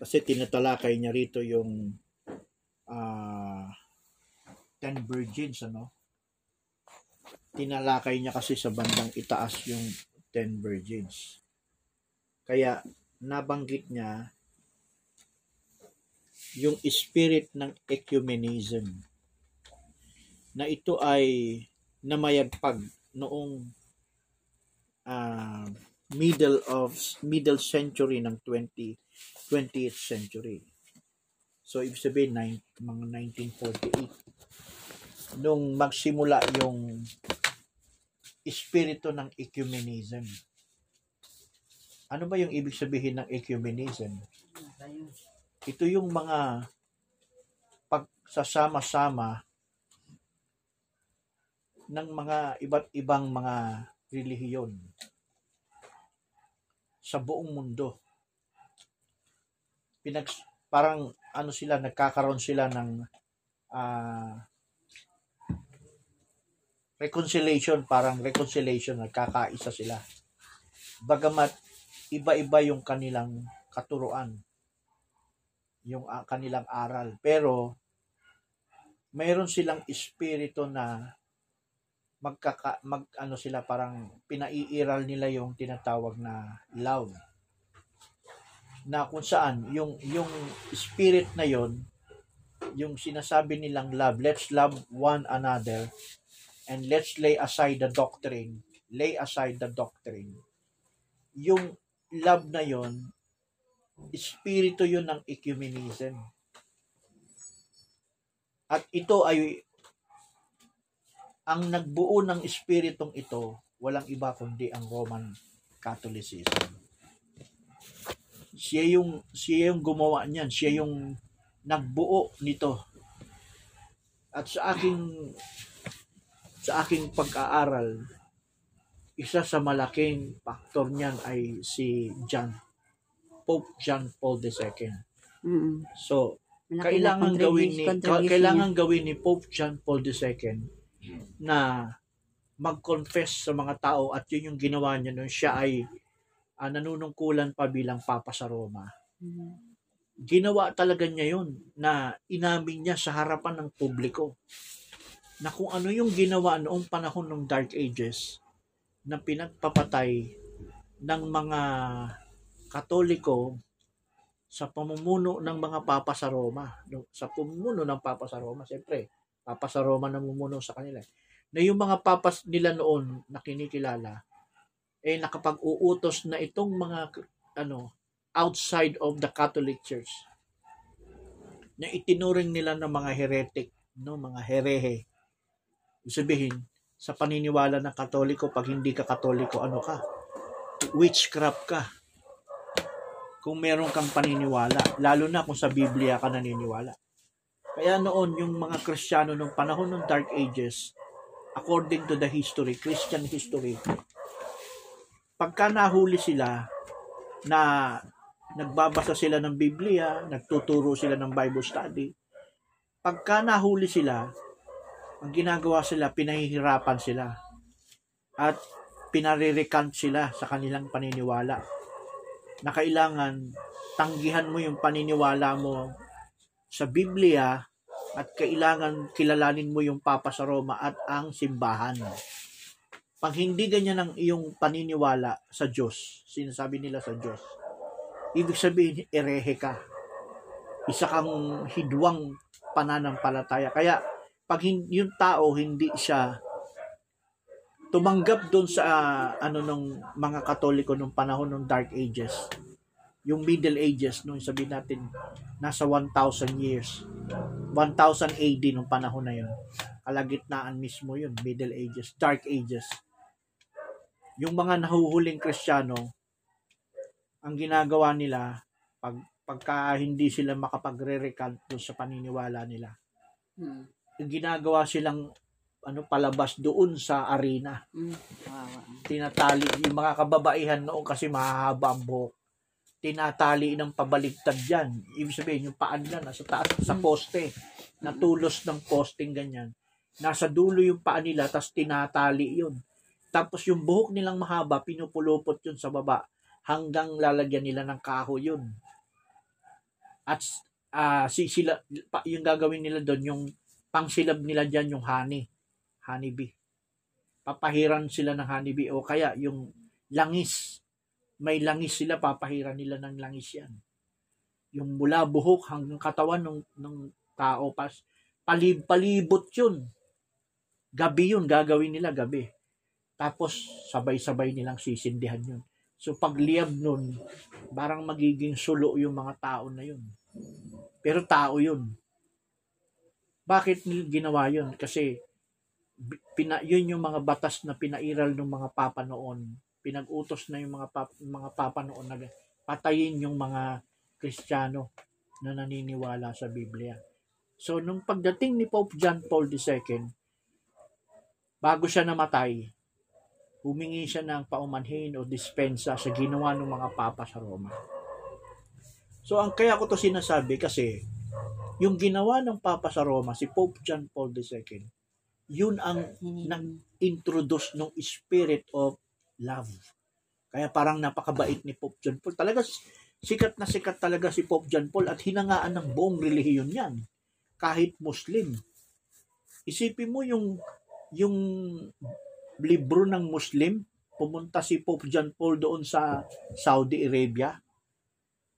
Kasi tinatalakay niya rito yung ah, ten virgins, ano? Tinalakay niya kasi sa bandang itaas yung ten virgins. Kaya nabanggit niya yung spirit ng ecumenism na ito ay namayagpag noong ah, middle of middle century ng 20 20th century. So ibig sabihin nine, mga 1948 nung magsimula yung espiritu ng ecumenism. Ano ba yung ibig sabihin ng ecumenism? Ito yung mga pagsasama-sama ng mga iba't ibang mga relihiyon sa buong mundo. Pinag parang ano sila nagkakaroon sila ng ah, reconciliation, parang reconciliation, nagkakaisa sila. Bagamat iba-iba yung kanilang katuruan, yung ah, kanilang aral. Pero mayroon silang espiritu na magkaka mag ano sila parang pinaiiral nila yung tinatawag na love na kung saan yung yung spirit na yon yung sinasabi nilang love let's love one another and let's lay aside the doctrine lay aside the doctrine yung love na yon espiritu yun ng ecumenism at ito ay ang nagbuo ng espiritong ito, walang iba kundi ang Roman Catholicism. Siya yung, siya yung gumawa niyan, siya yung nagbuo nito. At sa aking sa aking pag-aaral, isa sa malaking faktor niyan ay si John, Pope John Paul II. Mm. So, Malaking kailangan gawin ni kailangan gawin ni Pope John Paul II na mag-confess sa mga tao at yun yung ginawa niya nung siya ay ah, nanunungkulan pa bilang Papa sa Roma. niya. Mm. Ginawa talaga niya yun na inamin niya sa harapan ng publiko na kung ano yung ginawa noong panahon ng Dark Ages na pinagpapatay ng mga Katoliko sa pamumuno ng mga Papa sa Roma. Sa pamumuno ng Papa sa Roma, siyempre, Papa sa Roma namumuno sa kanila. Na yung mga papas nila noon na kinikilala, eh nakapag-uutos na itong mga ano outside of the Catholic Church na itinuring nila ng mga heretic, no, mga herehe. Ibig sabihin, sa paniniwala ng Katoliko, pag hindi ka Katoliko, ano ka? Witchcraft ka. Kung meron kang paniniwala, lalo na kung sa Biblia ka naniniwala. Kaya noon, yung mga Kristiyano nung panahon ng Dark Ages, according to the history, Christian history, pagka nahuli sila na nagbabasa sila ng Biblia, nagtuturo sila ng Bible study, pagka nahuli sila, ang ginagawa sila, pinahihirapan sila. At pinarirecant sila sa kanilang paniniwala. Na kailangan tanggihan mo yung paniniwala mo sa Biblia at kailangan kilalanin mo yung Papa sa Roma at ang simbahan. Pag hindi ganyan ang iyong paniniwala sa Diyos, sinasabi nila sa Diyos, ibig sabihin, erehe ka. Isa kang hidwang pananampalataya. Kaya, pag yung tao hindi siya tumanggap doon sa ah, ano nung mga Katoliko nung panahon ng Dark Ages, yung Middle Ages, nung sabihin natin, nasa 1,000 years. 1,000 AD nung panahon na yun. Kalagitnaan mismo yun, Middle Ages, Dark Ages. Yung mga nahuhuling Kristiyano, ang ginagawa nila, pag, pagka hindi sila makapagre-recant doon sa paniniwala nila, Mm. yung ginagawa silang ano palabas doon sa arena. Mm. Tinatali yung mga kababaihan noon kasi mahahaba ang buhok. Tinatali ng pabaligtad yan. Ibig sabihin, yung paan nila nasa taas, sa Mm. poste. Natulos ng posting ganyan. Nasa dulo yung paa nila, tapos tinatali yun. Tapos yung buhok nilang mahaba, pinupulupot yun sa baba hanggang lalagyan nila ng kahoy yun. At ah, si sila pa, yung gagawin nila doon yung pangsilab nila diyan yung honey, honeybee. Papahiran sila ng honeybee o kaya yung langis. May langis sila, papahiran nila ng langis yan. Yung mula buhok hanggang katawan ng, ng tao, pas, palib, palibot yun. Gabi yun, gagawin nila gabi. Tapos, sabay-sabay nilang sisindihan yun. So, pag liyab nun, parang magiging sulo yung mga tao na yun. Pero tao yun. Bakit ginawa yun? Kasi, pina, yun yung mga batas na pinairal ng mga papa noon. Pinag-utos na yung mga, pap, mga papa noon na patayin yung mga Kristiyano na naniniwala sa Biblia. So, nung pagdating ni Pope John Paul II, bago siya namatay, humingi siya ng paumanhin o dispensa sa ginawa ng mga papa sa Roma. So, ang kaya ko to sinasabi kasi, yung ginawa ng papa sa Roma, si Pope John Paul II, yun ang nag-introduce ng spirit of love. Kaya parang napakabait ni Pope John Paul. Talaga sikat na sikat talaga si Pope John Paul at hinangaan ng buong relihiyon yan. Kahit Muslim. Isipin mo yung yung libro ng Muslim, pumunta si Pope John Paul doon sa Saudi Arabia.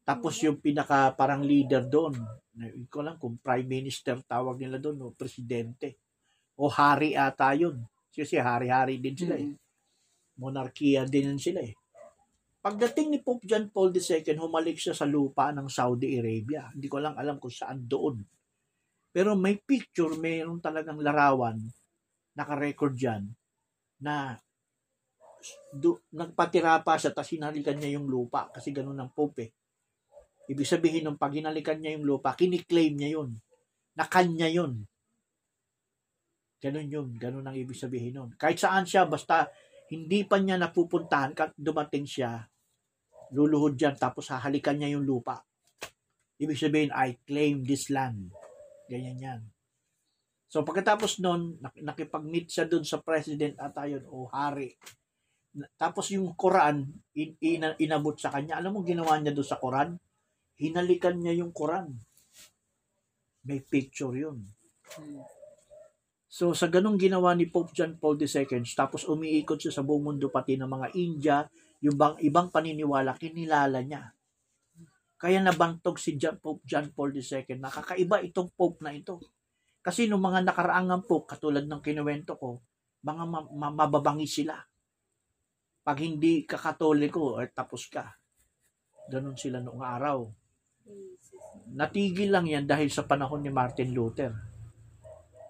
Tapos yung pinaka parang leader doon, hindi ko lang kung prime minister tawag nila doon o presidente. O hari ata yun. Kasi hari-hari din sila eh. Monarkiya din sila eh. Pagdating ni Pope John Paul II, humalik siya sa lupa ng Saudi Arabia. Hindi ko lang alam kung saan doon. Pero may picture, mayroon talagang larawan, naka-record dyan, na do, nagpatira pa siya, tapos hinalikan niya yung lupa, kasi ganun ang Pope eh. Ibig sabihin, nung pag hinalikan niya yung lupa, kiniklaim niya yun. Na kanya yun. Ganun yun. Ganun ang ibig sabihin nun. Kahit saan siya, basta hindi pa niya napupuntahan, kat dumating siya, luluhod dyan, tapos hahalikan niya yung lupa. Ibig sabihin, I claim this land. Ganyan yan. So pagkatapos nun, nak- nakipag-meet siya dun sa president at ayun, o hari. Tapos yung Quran, in, ina- inabot sa kanya. Alam mo ginawa niya doon sa Quran? Hinalikan niya yung Quran. May picture yun. So sa ganong ginawa ni Pope John Paul II, tapos umiikot siya sa buong mundo pati ng mga India, yung bang, ibang paniniwala, kinilala niya. Kaya nabantog si John, Pope John Paul II. Nakakaiba itong Pope na ito. Kasi nung mga nakaraangang Pope, katulad ng kinuwento ko, mga ma- ma- mababangi sila. Pag hindi ka katoliko, or tapos ka. Ganon sila noong araw. Natigil lang yan dahil sa panahon ni Martin Luther.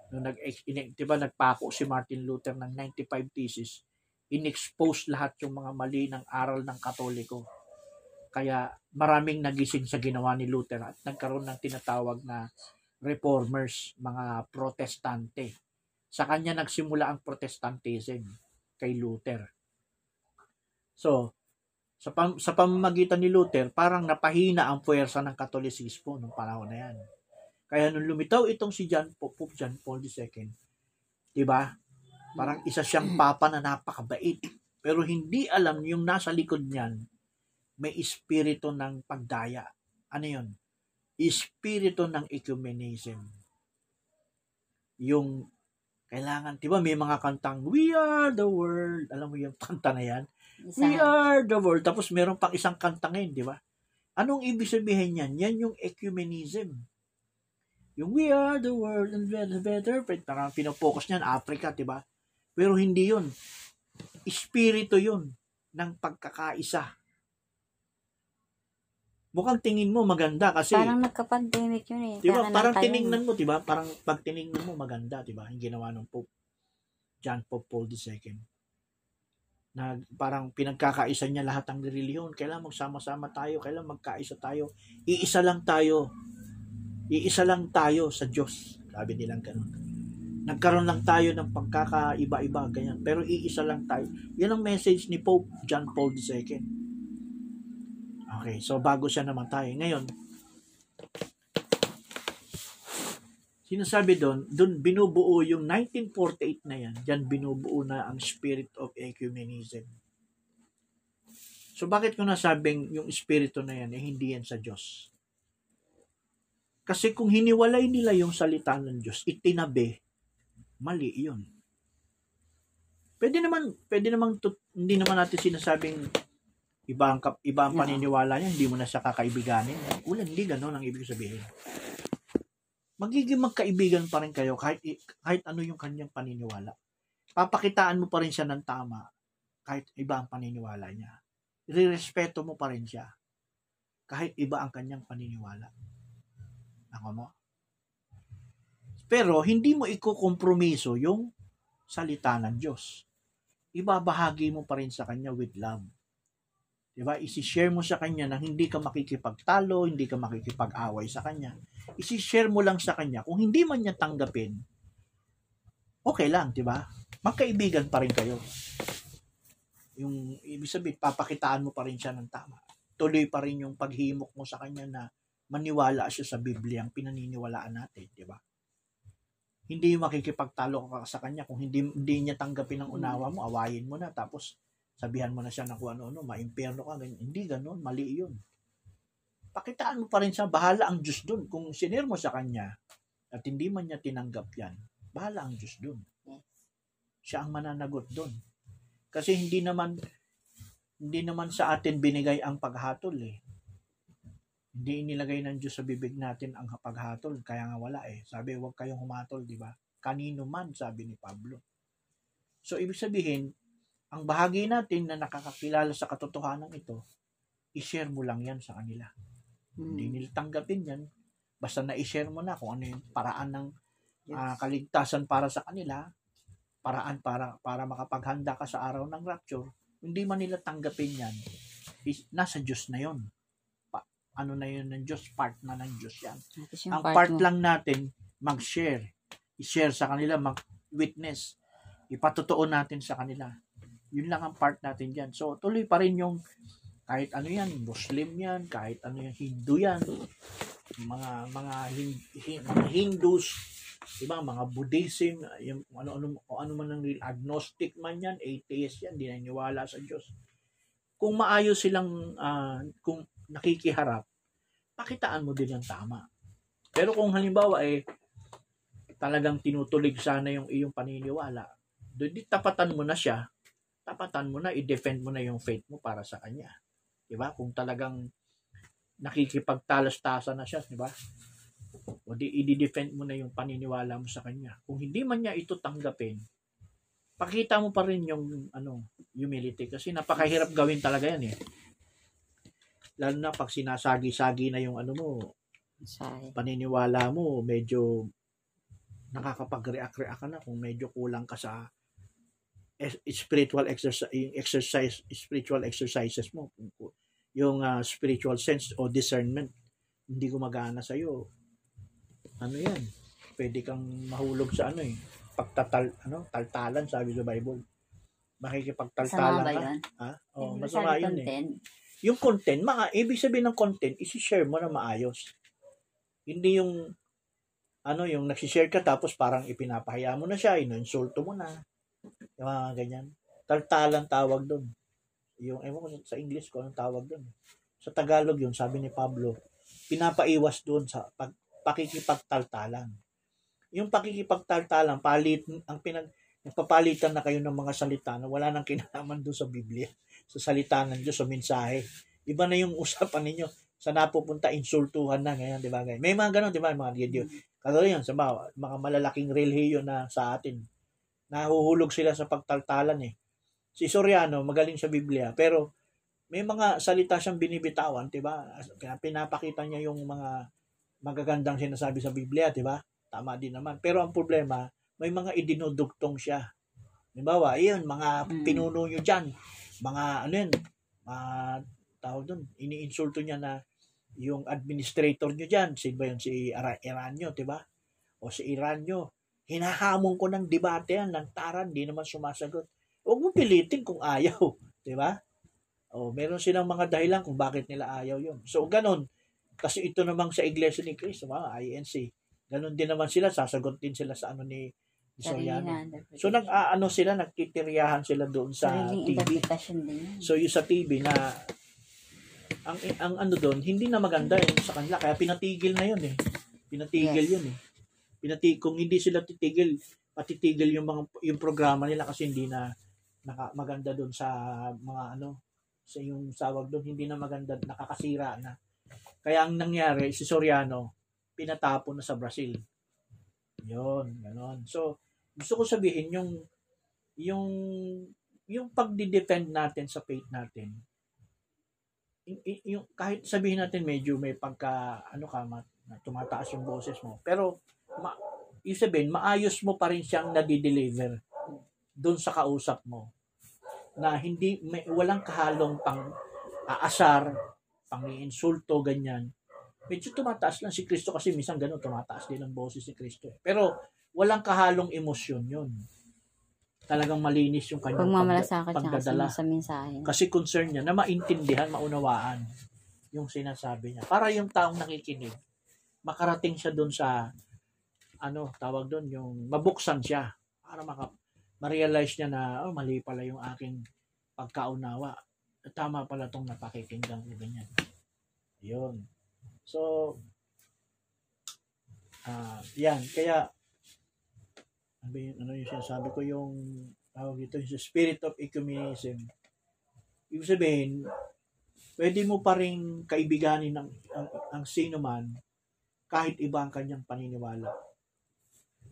Nung nag, in, di ba, nagpako si Martin Luther ng 95 thesis, in-expose lahat yung mga mali ng aral ng katoliko. Kaya maraming nagising sa ginawa ni Luther at nagkaroon ng tinatawag na reformers, mga protestante. Sa kanya nagsimula ang protestantism kay Luther. So, sa, pam- sa pamamagitan ni Luther, parang napahina ang puwersa ng katolisismo nung panahon na yan. Kaya nung lumitaw itong si John, Pope John Paul II, di ba? Parang isa siyang papa na napakabait. Pero hindi alam yung nasa likod niyan, may espiritu ng pagdaya. Ano yun? Espiritu ng ecumenism. Yung kailangan, di ba may mga kantang, We are the world. Alam mo yung kanta na yan? We are the world. Tapos meron pang isang kanta ngayon, di ba? Anong ibig sabihin yan? Yan yung ecumenism. Yung we are the world and better, better. Parang pinopokus niyan, Africa, di ba? Pero hindi yun. Espiritu yun ng pagkakaisa. Mukhang tingin mo maganda kasi Parang nagka-pandemic yun eh. Di ba? Kaya Parang tiningnan mo, di ba? Parang pag tiningnan mo, maganda, di ba? Yung ginawa ng Pope John Paul II. Na parang pinagkakaisa niya lahat ng reliyon. Kailangan magsama-sama tayo. Kailangan magkaisa tayo. Iisa lang tayo. Iisa lang tayo sa Diyos. Sabi nilang ganun. Nagkaroon lang tayo ng pagkakaiba-iba, ganyan. Pero iisa lang tayo. Yan ang message ni Pope John Paul II. Okay, so bago siya namatay. Ngayon, sinasabi doon, doon binubuo yung 1948 na yan, dyan binubuo na ang spirit of ecumenism. So bakit ko nasabing yung espiritu na yan, eh, hindi yan sa Diyos? Kasi kung hiniwalay nila yung salita ng Diyos, itinabi, mali yun. Pwede naman, pwede naman, hindi naman natin sinasabing iba ang, kap- iba ang paniniwala niya, hindi mo na siya kakaibiganin. Ulan, hindi ganun ang ibig sabihin. Magiging magkaibigan pa rin kayo kahit, kahit ano yung kanyang paniniwala. Papakitaan mo pa rin siya ng tama kahit iba ang paniniwala niya. Rirespeto mo pa rin siya kahit iba ang kanyang paniniwala. Ako mo? Pero hindi mo ikukompromiso yung salita ng Diyos. Ibabahagi mo pa rin sa kanya with love. Diba? Isi-share mo sa kanya na hindi ka makikipagtalo, hindi ka makikipag-away sa kanya. Isi-share mo lang sa kanya. Kung hindi man niya tanggapin, okay lang, diba? Magkaibigan pa rin kayo. Yung, ibig sabihin, papakitaan mo pa rin siya ng tama. Tuloy pa rin yung paghimok mo sa kanya na maniwala siya sa Biblia ang pinaniniwalaan natin, di ba? Hindi makikipagtalo ka sa kanya kung hindi, hindi niya tanggapin ang unawa mo, awayin mo na, tapos sabihan mo na siya ng kung ano-ano, maimperno ka, ganyan. hindi ganun, mali yun. Pakitaan mo pa rin siya, bahala ang Diyos dun. Kung sinir mo sa kanya, at hindi man niya tinanggap yan, bahala ang Diyos dun. Siya ang mananagot dun. Kasi hindi naman, hindi naman sa atin binigay ang paghatol eh. Hindi inilagay ng Diyos sa bibig natin ang paghatol, kaya nga wala eh. Sabi, huwag kayong humatol, di ba? Kanino man, sabi ni Pablo. So, ibig sabihin, ang bahagi natin na nakakakilala sa katotohanan ito, i-share mo lang yan sa kanila. Hindi Mm. nila tanggapin yan. Basta na-share mo na kung ano yung paraan ng Yes. ah, kaligtasan para sa kanila, paraan para para makapaghanda ka sa araw ng rapture, hindi man nila tanggapin yan, is, nasa Diyos na yon. Pa, ano na yun ng Diyos, part na ng Diyos yan. Ang part mo. lang natin, mag-share. I-share sa kanila, mag-witness. Ipatotoo natin sa kanila. Yun lang ang part natin dyan. So, tuloy pa rin yung kahit ano yan, Muslim yan, kahit ano yan, Hindu yan, mga mga hin- hin- mga Hindus, diba, mga Buddhism, yung ano ano o ano man ang agnostic man yan, atheist yan, di naniniwala sa Diyos. Kung maayos silang ah, kung nakikiharap, pakitaan mo din ang tama. Pero kung halimbawa eh talagang tinutulig sana yung iyong paniniwala, doon tapatan mo na siya, tapatan mo na, i-defend mo na yung faith mo para sa kanya. 'Di ba? Kung talagang nakikipagtalas-tasa na siya, 'di ba? O di i-defend mo na yung paniniwala mo sa kanya. Kung hindi man niya ito tanggapin, pakita mo pa rin yung ano, humility kasi napakahirap gawin talaga yan eh. Lalo na pag sinasagi-sagi na yung ano mo, paniniwala mo, medyo nakakapag-react-react ka na kung medyo kulang ka sa spiritual exercise, exercise spiritual exercises mo. Yung ah, spiritual sense o discernment, hindi gumagana sa iyo. Ano yan? Pwede kang mahulog sa ano eh. Pagtatal, ano, taltalan, sabi sa Bible. Makikipagtaltalan ka. Ha? Oh, Yung masama yun eh content. yung content, mga, ibig sabihin ng content, isi-share mo na maayos. Hindi yung, ano, yung nagsishare ka tapos parang ipinapahiya mo na siya, ino-insulto mo na. Yung mga ganyan. Taltalan tawag doon. Yung, ewan ko sa English ko anong tawag doon. Sa Tagalog yun, sabi ni Pablo, pinapaiwas doon sa pag, pakikipagtaltalan. Yung pakikipagtaltalan, palit, ang pinag, nagpapalitan na kayo ng mga salita na wala nang kinalaman doon sa Biblia sa salita ng Diyos, sa mensahe. Iba na yung usapan ninyo. Sa napupunta, insultuhan na ngayon, di ba? May mga ganun, di ba? Mga video. Kagaya yan, sa mga, mga malalaking relihiyo na sa atin. Nahuhulog sila sa pagtaltalan eh. Si Soriano, magaling sa Biblia, pero may mga salita siyang binibitawan, di ba? Kaya pinapakita niya yung mga magagandang sinasabi sa Biblia, di ba? Tama din naman. Pero ang problema, may mga idinudugtong siya. Halimbawa, iyon, mga Mm. pinuno nyo dyan, mga ano yun, mga tawag doon, iniinsulto niya na yung administrator nyo dyan, si ba yun, si Iranyo, di ba? O si Iranyo, hinahamon ko ng debate yan, ng taran, di naman sumasagot. Huwag mo pilitin kung ayaw, di ba? O, meron silang mga dahilan kung bakit nila ayaw yun. So, ganun. Kasi ito namang sa Iglesia ni Cristo, mga INC, ganun din naman sila, sasagot din sila sa ano ni, Soriano. So, nag, ah, ano sila, nagtitiryahan sila doon sa Sariling TV. So yung sa TV na ang ang ano doon hindi na maganda yun sa kanila kaya pinatigil na yun eh. Pinatigil yun eh. Pinati kung hindi sila titigil, patitigil yung mga yung programa nila kasi hindi na naka, maganda doon sa mga ano sa yung sawag doon hindi na maganda nakakasira na. Kaya ang nangyari si Soriano pinatapon na sa Brazil. Yon, ganon. So, gusto ko sabihin yung yung yung pagdi-defend natin sa faith natin. yung kahit sabihin natin medyo may pagka ano ka ma, na tumataas yung boses mo. Pero ma, yung sabihin, maayos mo pa rin siyang nadi-deliver doon sa kausap mo na hindi may walang kahalong pang aasar, pang insulto ganyan. Medyo tumataas lang si Kristo kasi minsan ganun tumataas din ang boses ni Kristo. eh. Pero walang kahalong emosyon 'yun. Talagang malinis yung kanyang Pagmamalasakit kasi pagdadala. sa mensahe. Kasi concern niya na maintindihan, maunawaan yung sinasabi niya. Para yung taong nakikinig, makarating siya doon sa, ano, tawag doon, yung mabuksan siya. Para maka, ma-realize niya na, oh, mali pala yung aking pagkaunawa. Tama pala tong napakikinggan ko ganyan. Yun. So, ah yan. Kaya, ano ano yung sinasabi ko yung tawag ito, yung spirit of ecumenism. Ibig sabihin, pwede mo pa rin kaibiganin ang, ang, ang sino man kahit iba ang kanyang paniniwala.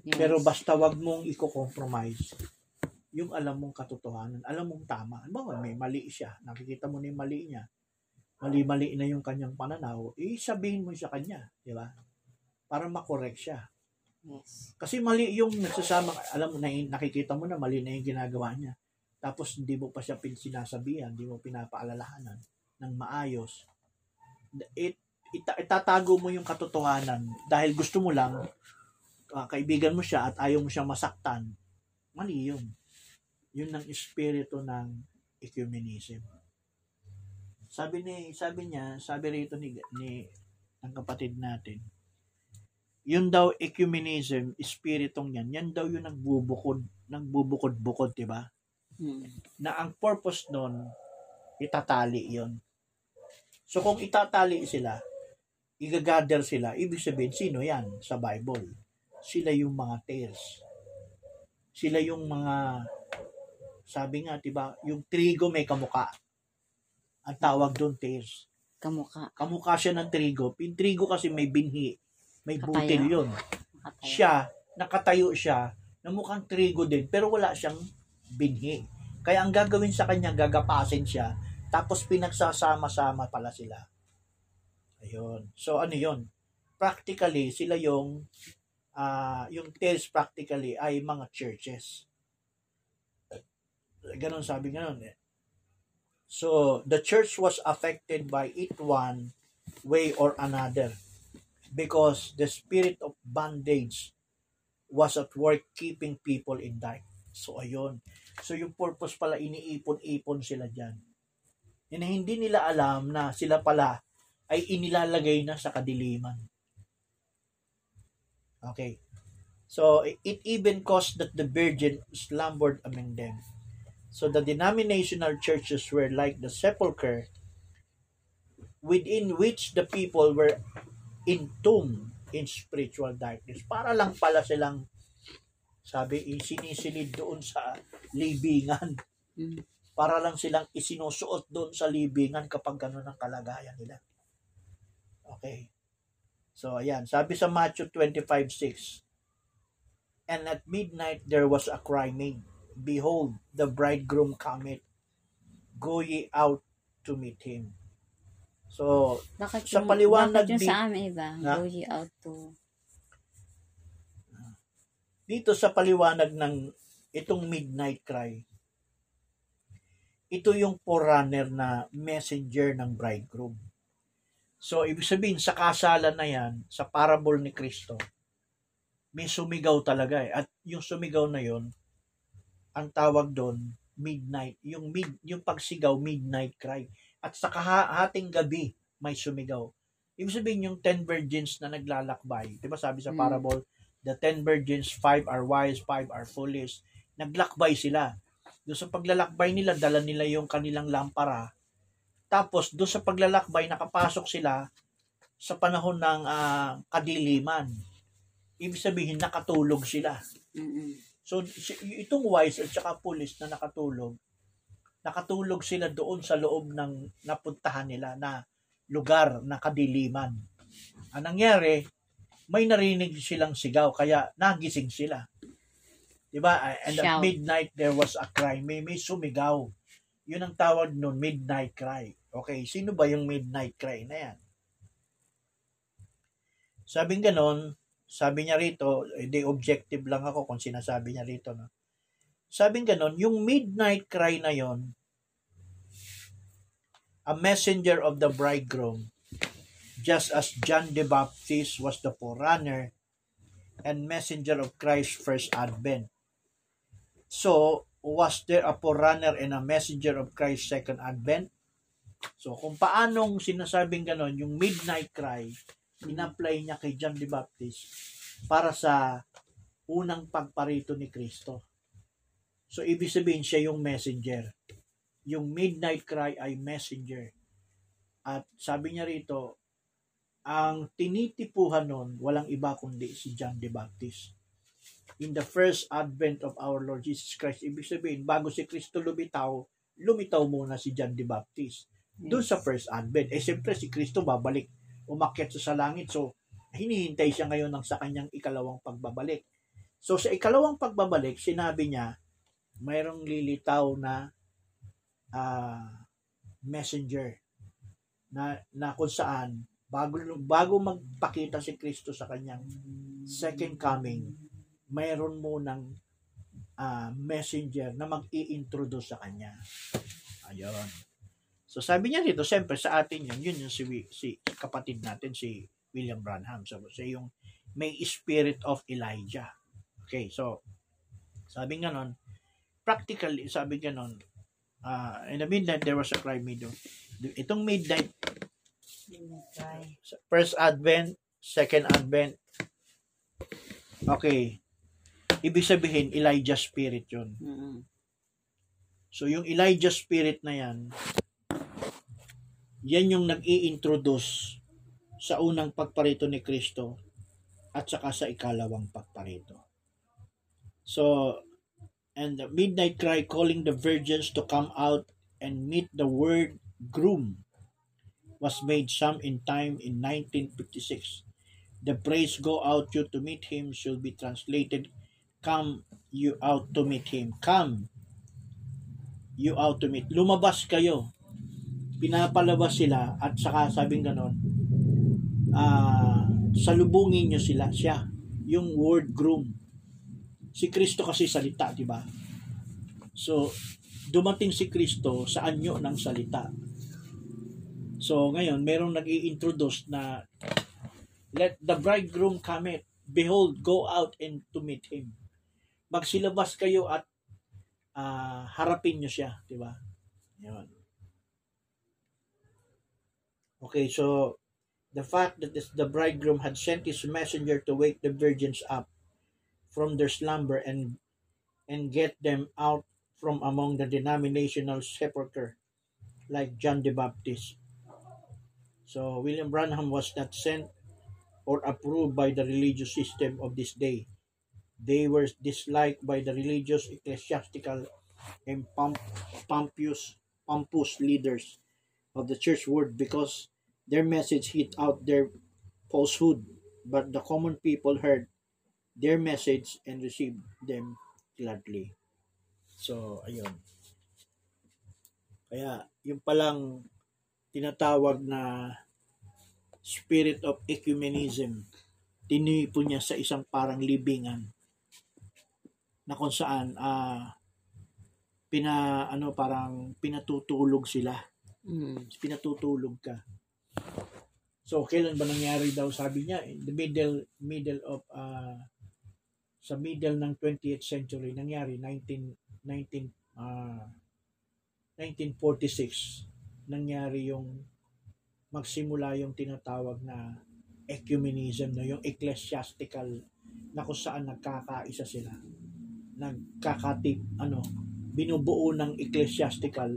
Yes. Pero basta wag mong i-compromise yung alam mong katotohanan, alam mong tama. Halimbawa, may mali siya, nakikita mo na yung mali niya, mali-mali na yung kanyang pananaw, eh, sabihin mo sa kanya, di ba? Para makorek siya. Yes. Kasi mali yung nagsasama, alam mo na nakikita mo na mali na yung ginagawa niya. Tapos hindi mo pa siya sinasabihan, hindi mo pinapaalalahanan ng maayos. It, ita, itatago mo yung katotohanan dahil gusto mo lang ah, kaibigan mo siya at ayaw mo siyang masaktan. Mali yun. Yun ang espiritu ng ecumenism. Sabi ni sabi niya, sabi rito ni ni ng kapatid natin, yun daw ecumenism, espiritong yan, yan daw yung nagbubukod, nagbubukod-bukod, di ba? Mm. Na ang purpose nun, itatali yon So kung itatali sila, igagather sila, ibig sabihin, sino yan sa Bible? Sila yung mga tails. Sila yung mga, sabi nga, di ba, yung trigo may kamuka. Ang tawag doon, tails. Kamukha. Kamukha siya ng trigo. Yung trigo kasi may binhi, may Katayo. butil yun. Nakatayo. Siya, nakatayo siya, na mukhang trigo din, pero wala siyang binhi. Kaya ang gagawin sa kanya, gagapasin siya, tapos pinagsasama-sama pala sila. Ayun. So ano yun? Practically, sila yung, ah yung tails practically ay mga churches. Ganon sabi ganon eh. So, the church was affected by it one way or another because the spirit of bondage was at work keeping people in dark. So, ayun. So, yung purpose pala, iniipon-ipon sila dyan. Yan na hindi nila alam na sila pala ay inilalagay na sa kadiliman. Okay. So, it even caused that the virgin slumbered among them. So, the denominational churches were like the sepulchre within which the people were entombed in spiritual darkness. Para lang pala silang, sabi, sinisilid doon sa libingan. Mm. Para lang silang isinusuot doon sa libingan kapag gano'n ang kalagayan nila. Okay. So, ayan. Sabi sa Matthew 25.6 And at midnight there was a cry made, Behold, the bridegroom cometh. Go ye out to meet him. So, Bakit Sa yung, paliwanag bakit yung di- sa amin iba? Na? Go ye out to... dito sa paliwanag ng itong midnight cry, ito yung forerunner na messenger ng bridegroom. So, ibig sabihin, sa kasalan na yan, sa parable ni Kristo, may sumigaw talaga eh. At yung sumigaw na yon ang tawag doon, midnight. Yung, mid, yung pagsigaw, midnight cry. At sa kahating gabi, may sumigaw. Ibig sabihin, yung 10 virgins na naglalakbay. Di ba sabi sa Mm. parable, the 10 virgins, 5 are wise, 5 are foolish. Naglakbay sila. Doon sa paglalakbay nila, dala nila yung kanilang lampara. Tapos, doon sa paglalakbay, nakapasok sila sa panahon ng ah, kadiliman. Ibig sabihin, nakatulog sila. Mm-mm. So, itong wise at saka pulis na nakatulog, nakatulog sila doon sa loob ng napuntahan nila na lugar na kadiliman. Ang nangyari, may narinig silang sigaw, kaya nagising sila. Diba? And at Shout. midnight, there was a cry. May, may sumigaw. Yun ang tawag nun, midnight cry. Okay, sino ba yung midnight cry na yan? Sabing ganon, sabi niya rito, eh, di objective lang ako kung sinasabi niya rito. No? Sabing ganon, yung midnight cry na yon, a messenger of the bridegroom, just as John the Baptist was the forerunner and messenger of Christ's first advent. So, was there a forerunner and a messenger of Christ's second advent? So, kung paanong sinasabing ganon, yung midnight cry, in-apply niya kay John the Baptist para sa unang pagparito ni Kristo. So, ibig sabihin siya yung messenger. Yung midnight cry ay messenger. At sabi niya rito, ang tinitipuhan nun, walang iba kundi si John the Baptist. In the first advent of our Lord Jesus Christ, ibig sabihin, bago si Kristo lumitaw, lumitaw muna si John the Baptist. Doon sa first advent. Eh, siyempre, si Kristo babalik umakyat siya sa langit. So, hinihintay siya ngayon ng sa kanyang ikalawang pagbabalik. So, sa ikalawang pagbabalik, sinabi niya, mayroong lilitaw na ah, messenger na, na kung saan bago, bago magpakita si Kristo sa kanyang second coming, mayroon munang ah, messenger na mag-i-introduce sa kanya. Ayun. So sabi niya dito, siyempre sa atin yun, yun yung si, si kapatid natin, si William Branham. So siya yung may spirit of Elijah. Okay, so sabi nga nun, practically, sabi nga nun, uh, in the midnight there was a cry made. Itong midnight, first advent, second advent, okay, ibig sabihin, Elijah spirit yun. Mm-mm. So yung Elijah spirit na yan, yan yung nag-i-introduce sa unang pagparito ni Kristo at saka sa ikalawang pagparito. So, and the midnight cry calling the virgins to come out and meet the word groom was made some in time in 1956. The praise go out you to meet him should be translated come you out to meet him. Come you out to meet. Lumabas kayo. Pinapalabas sila at saka sabing ganon, ah salubungin nyo sila, siya. Yung word groom. Si Kristo kasi salita, di ba? So, dumating si Kristo sa anyo ng salita. So, ngayon, merong nag introduce na let the bridegroom come behold, go out and to meet him. Magsilabas kayo at ah, harapin nyo siya, di ba? Yun. Okay, so the fact that this, the bridegroom had sent his messenger to wake the virgins up from their slumber and and get them out from among the denominational sepulchre like John the Baptist. So William Branham was not sent or approved by the religious system of this day. They were disliked by the religious, ecclesiastical, and pomp, pompous, pompous leaders of the church world because their message hit out their falsehood. But the common people heard their message and received them gladly. So, ayun. Kaya, yung palang tinatawag na spirit of ecumenism, tinipon niya sa isang parang libingan na kung saan ah pina ano parang pinatutulog sila Mm. pinatutulog ka so kailan ba nangyari daw sabi niya in the middle middle of ah sa middle ng 20th century nangyari 19 19 ah 1946 nangyari yung magsimula yung tinatawag na ecumenism no yung ecclesiastical na kung saan nagkakaisa sila nagkakatip ano binubuo ng ecclesiastical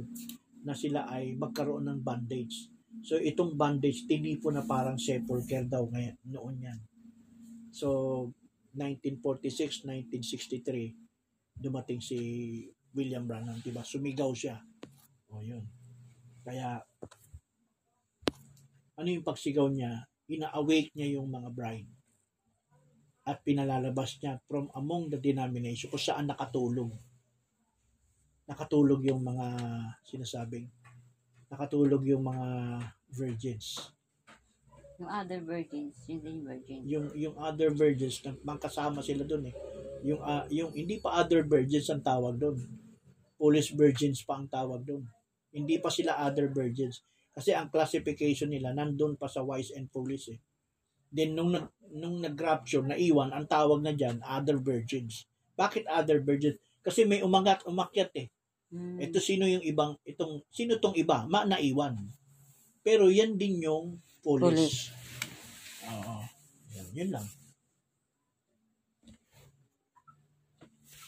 na sila ay magkaroon ng bondage So itong bandage, tinipo na parang sepulcher daw ngayon, noon yan. So 1946, 1963, dumating si William Branham, diba? Sumigaw siya. O yun. Kaya, ano yung pagsigaw niya? Ina-awake niya yung mga bride. At pinalalabas niya from among the denomination kung saan nakatulog. Nakatulog yung mga sinasabing nakatulog yung mga virgins. Yung other virgins, yun din yung virgin. Yung yung other virgins, magkasama sila doon eh. Yung ah, yung hindi pa other virgins ang tawag doon. Police virgins pa ang tawag doon. Hindi pa sila other virgins. Kasi ang classification nila nandun pa sa wise and foolish eh. Then nung nag nung nag-rapture, naiwan, ang tawag na diyan other virgins. Bakit other virgins? Kasi may umangat, umakyat eh. Mm. Ito sino yung ibang itong sino tong iba? Ma naiwan. Pero yan din yung police. Police. Oo. Yan, yun lang.